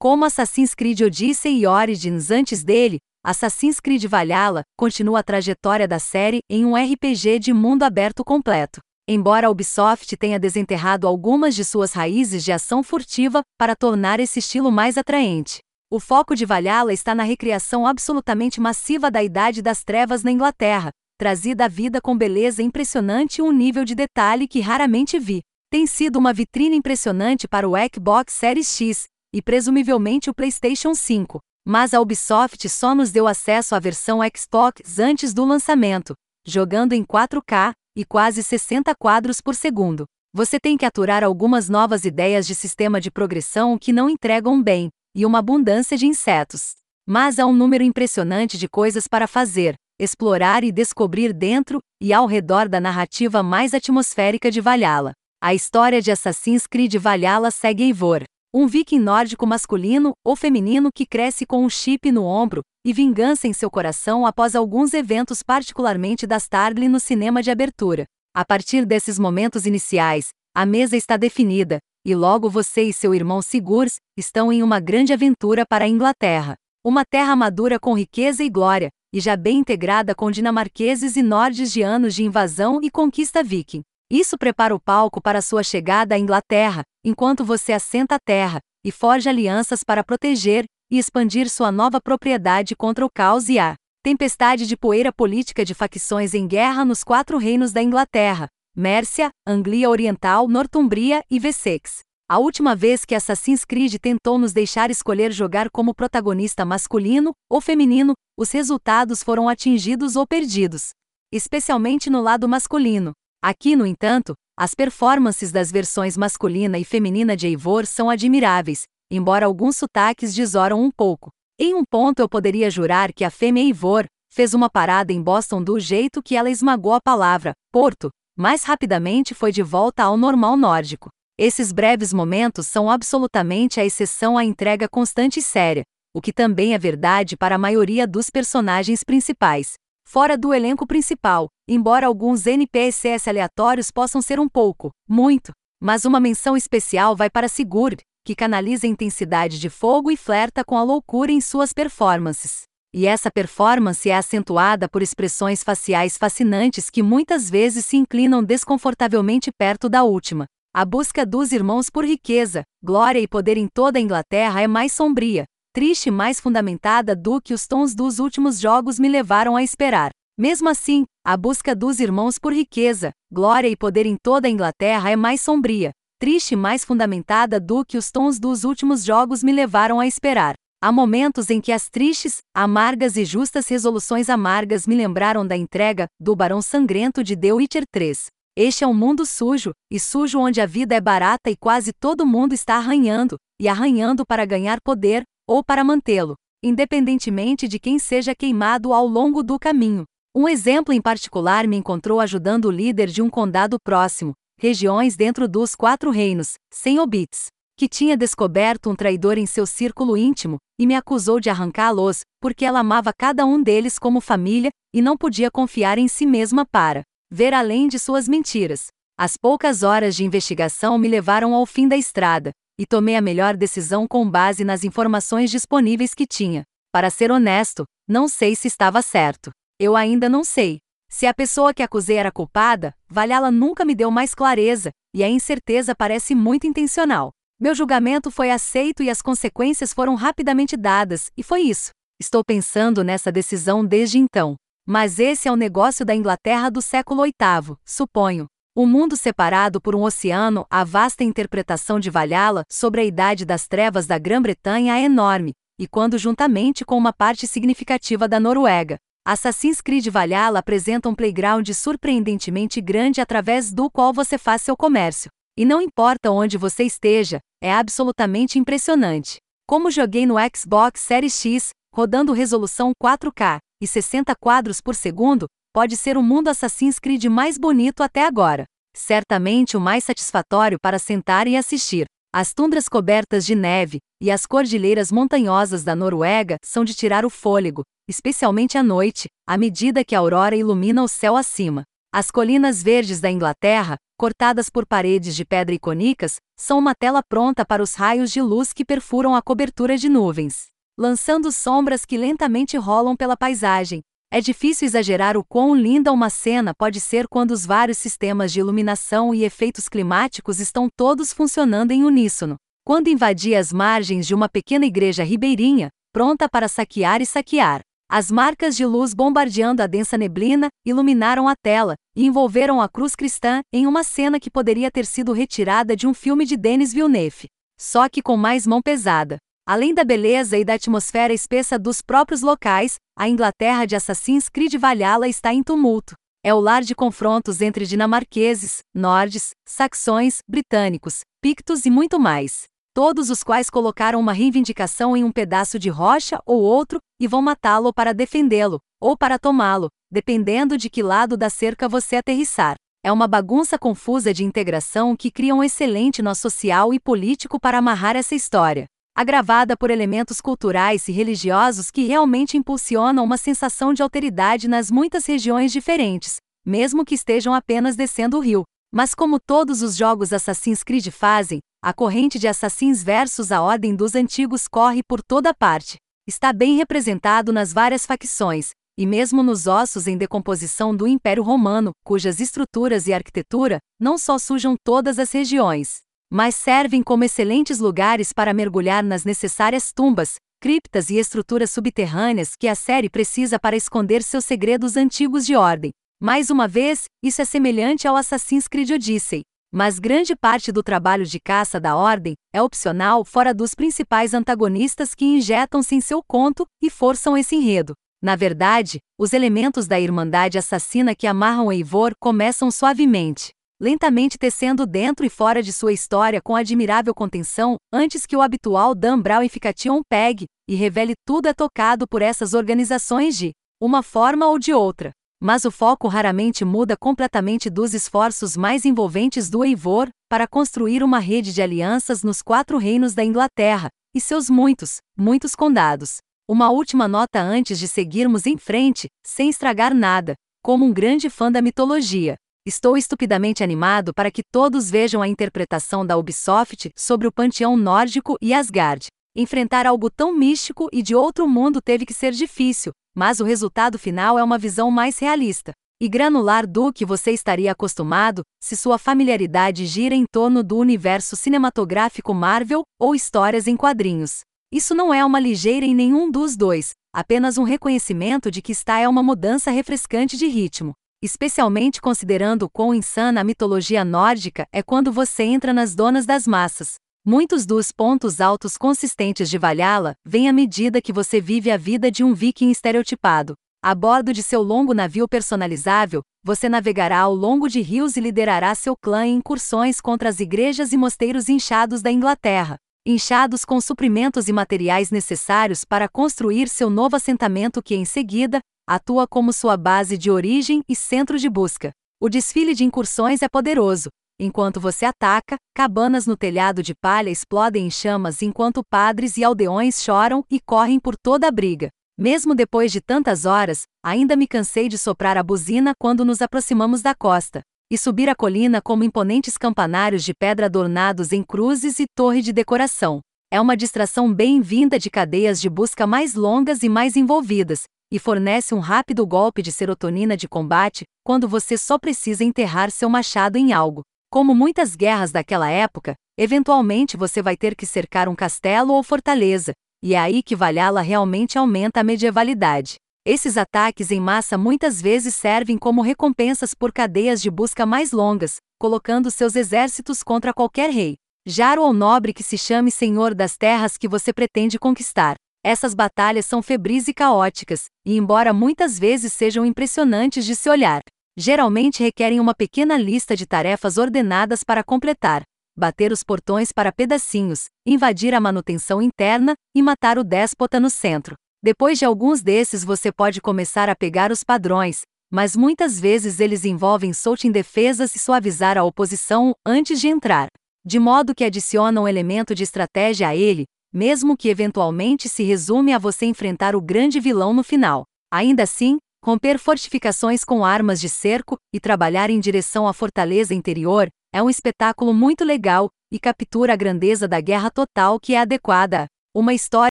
Como Assassin's Creed Odyssey e Origins antes dele, Assassin's Creed Valhalla continua a trajetória da série em um RPG de mundo aberto completo. Embora a Ubisoft tenha desenterrado algumas de suas raízes de ação furtiva para tornar esse estilo mais atraente. O foco de Valhalla está na recriação absolutamente massiva da Idade das Trevas na Inglaterra, trazida à vida com beleza impressionante e um nível de detalhe que raramente vi. Tem sido uma vitrine impressionante para o Xbox Series X e presumivelmente o PlayStation 5, mas a Ubisoft só nos deu acesso à versão Xbox antes do lançamento, jogando em 4K e quase 60 quadros por segundo. Você tem que aturar algumas novas ideias de sistema de progressão que não entregam bem, e uma abundância de insetos. Mas há um número impressionante de coisas para fazer, explorar e descobrir dentro e ao redor da narrativa mais atmosférica de Valhalla. A história de Assassin's Creed Valhalla segue Eivor, um viking nórdico masculino ou feminino que cresce com um chip no ombro e vingança em seu coração após alguns eventos particularmente dastardly no cinema de abertura. A partir desses momentos iniciais, a mesa está definida, e logo você e seu irmão Sigurs estão em uma grande aventura para a Inglaterra. Uma terra madura com riqueza e glória, e já bem integrada com dinamarqueses e nordes de anos de invasão e conquista viking. Isso prepara o palco para sua chegada à Inglaterra, enquanto você assenta a terra e forja alianças para proteger e expandir sua nova propriedade contra o caos e a tempestade de poeira política de facções em guerra nos quatro reinos da Inglaterra, Mércia, Anglia Oriental, Northumbria e Wessex. A última vez que Assassin's Creed tentou nos deixar escolher jogar como protagonista masculino ou feminino, os resultados foram atingidos ou perdidos. Especialmente no lado masculino. Aqui, no entanto, as performances das versões masculina e feminina de Eivor são admiráveis, embora alguns sotaques desoram um pouco. Em um ponto eu poderia jurar que a fêmea Eivor fez uma parada em Boston do jeito que ela esmagou a palavra Porto, mais rapidamente foi de volta ao normal nórdico. Esses breves momentos são absolutamente a exceção à entrega constante e séria, o que também é verdade para a maioria dos personagens principais. Fora do elenco principal, embora alguns NPCs aleatórios possam ser um pouco, muito, mas uma menção especial vai para Sigurd, que canaliza intensidade de fogo e flerta com a loucura em suas performances. E essa performance é acentuada por expressões faciais fascinantes que muitas vezes se inclinam desconfortavelmente perto da última. A busca dos irmãos por riqueza, glória e poder em toda a Inglaterra é mais sombria, triste e mais fundamentada do que os tons dos últimos jogos me levaram a esperar. Mesmo assim, a busca dos irmãos por riqueza, glória e poder em toda a Inglaterra é mais sombria, triste e mais fundamentada do que os tons dos últimos jogos me levaram a esperar. Há momentos em que as tristes, amargas e justas resoluções amargas me lembraram da entrega do Barão Sangrento de The Witcher 3. Este é um mundo sujo, e sujo onde a vida é barata e quase todo mundo está arranhando, e arranhando para ganhar poder, ou para mantê-lo, independentemente de quem seja queimado ao longo do caminho. Um exemplo em particular me encontrou ajudando o líder de um condado próximo, regiões dentro dos quatro reinos, sem obits que tinha descoberto um traidor em seu círculo íntimo, e me acusou de arrancá-los, porque ela amava cada um deles como família, e não podia confiar em si mesma para ver além de suas mentiras. As poucas horas de investigação me levaram ao fim da estrada, e tomei a melhor decisão com base nas informações disponíveis que tinha. Para ser honesto, não sei se estava certo. Eu ainda não sei. Se a pessoa que acusei era culpada, Valhalla nunca me deu mais clareza, e a incerteza parece muito intencional. Meu julgamento foi aceito e as consequências foram rapidamente dadas, e foi isso. Estou pensando nessa decisão desde então. Mas esse é o negócio da Inglaterra do século VIII, suponho. O mundo separado por um oceano, a vasta interpretação de Valhalla sobre a idade das trevas da Grã-Bretanha é enorme, e quando juntamente com uma parte significativa da Noruega. Assassin's Creed Valhalla apresenta um playground surpreendentemente grande através do qual você faz seu comércio. E não importa onde você esteja, é absolutamente impressionante. Como joguei no Xbox Series X, rodando resolução 4K e 60 quadros por segundo, pode ser o mundo Assassin's Creed mais bonito até agora. Certamente o mais satisfatório para sentar e assistir. As tundras cobertas de neve e as cordilheiras montanhosas da Noruega são de tirar o fôlego, especialmente à noite, à medida que a aurora ilumina o céu acima. As colinas verdes da Inglaterra, cortadas por paredes de pedra icônicas, são uma tela pronta para os raios de luz que perfuram a cobertura de nuvens, lançando sombras que lentamente rolam pela paisagem. É difícil exagerar o quão linda uma cena pode ser quando os vários sistemas de iluminação e efeitos climáticos estão todos funcionando em uníssono. Quando invadi as margens de uma pequena igreja ribeirinha, pronta para saquear e saquear, as marcas de luz bombardeando a densa neblina iluminaram a tela e envolveram a cruz cristã em uma cena que poderia ter sido retirada de um filme de Denis Villeneuve, só que com mais mão pesada. Além da beleza e da atmosfera espessa dos próprios locais, a Inglaterra de Assassin's Creed Valhalla está em tumulto. É o lar de confrontos entre dinamarqueses, nordes, saxões, britânicos, pictos e muito mais todos os quais colocaram uma reivindicação em um pedaço de rocha ou outro e vão matá-lo para defendê-lo, ou para tomá-lo, dependendo de que lado da cerca você aterrissar. É uma bagunça confusa de integração que cria um excelente nó social e político para amarrar essa história, agravada por elementos culturais e religiosos que realmente impulsionam uma sensação de alteridade nas muitas regiões diferentes, mesmo que estejam apenas descendo o rio. Mas como todos os jogos Assassin's Creed fazem, a corrente de Assassins versus a Ordem dos Antigos corre por toda parte. Está bem representado nas várias facções, e mesmo nos ossos em decomposição do Império Romano, cujas estruturas e arquitetura não só sujam todas as regiões, mas servem como excelentes lugares para mergulhar nas necessárias tumbas, criptas e estruturas subterrâneas que a série precisa para esconder seus segredos antigos de ordem. Mais uma vez, isso é semelhante ao Assassin's Creed Odyssey, mas grande parte do trabalho de caça da Ordem é opcional fora dos principais antagonistas que injetam-se em seu conto e forçam esse enredo. Na verdade, os elementos da Irmandade Assassina que amarram Eivor começam suavemente, lentamente tecendo dentro e fora de sua história com admirável contenção, antes que o habitual Dan Brown Fication pegue e revele tudo é tocado por essas organizações de uma forma ou de outra. Mas o foco raramente muda completamente dos esforços mais envolventes do Eivor para construir uma rede de alianças nos quatro reinos da Inglaterra e seus muitos, muitos condados. Uma última nota antes de seguirmos em frente, sem estragar nada. Como um grande fã da mitologia, estou estupidamente animado para que todos vejam a interpretação da Ubisoft sobre o panteão nórdico e Asgard. Enfrentar algo tão místico e de outro mundo teve que ser difícil, mas o resultado final é uma visão mais realista e granular do que você estaria acostumado se sua familiaridade gira em torno do universo cinematográfico Marvel ou histórias em quadrinhos. Isso não é uma ligeira em nenhum dos dois, apenas um reconhecimento de que está é uma mudança refrescante de ritmo. Especialmente considerando quão insana a mitologia nórdica é quando você entra nas donas das massas, Muitos dos pontos altos consistentes de Valhalla vêm à medida que você vive a vida de um viking estereotipado. A bordo de seu longo navio personalizável, você navegará ao longo de rios e liderará seu clã em incursões contra as igrejas e mosteiros inchados da Inglaterra, inchados com suprimentos e materiais necessários para construir seu novo assentamento que, em seguida, atua como sua base de origem e centro de busca. O desfile de incursões é poderoso, Enquanto você ataca, cabanas no telhado de palha explodem em chamas enquanto padres e aldeões choram e correm por toda a briga. Mesmo depois de tantas horas, ainda me cansei de soprar a buzina quando nos aproximamos da costa e subir a colina como imponentes campanários de pedra adornados em cruzes e torre de decoração. É uma distração bem-vinda de cadeias de busca mais longas e mais envolvidas, e fornece um rápido golpe de serotonina de combate quando você só precisa enterrar seu machado em algo. Como muitas guerras daquela época, eventualmente você vai ter que cercar um castelo ou fortaleza, e é aí que Valhalla realmente aumenta a medievalidade. Esses ataques em massa muitas vezes servem como recompensas por cadeias de busca mais longas, colocando seus exércitos contra qualquer rei, jaro ou nobre que se chame senhor das terras que você pretende conquistar. Essas batalhas são febris e caóticas, e embora muitas vezes sejam impressionantes de se olhar, geralmente requerem uma pequena lista de tarefas ordenadas para completar, bater os portões para pedacinhos, invadir a manutenção interna e matar o déspota no centro. Depois de alguns desses você pode começar a pegar os padrões, mas muitas vezes eles envolvem em defesas e suavizar a oposição antes de entrar, de modo que adiciona um elemento de estratégia a ele, mesmo que eventualmente se resume a você enfrentar o grande vilão no final. Ainda assim, Romper fortificações com armas de cerco e trabalhar em direção à fortaleza interior é um espetáculo muito legal e captura a grandeza da guerra total que é adequada. Uma história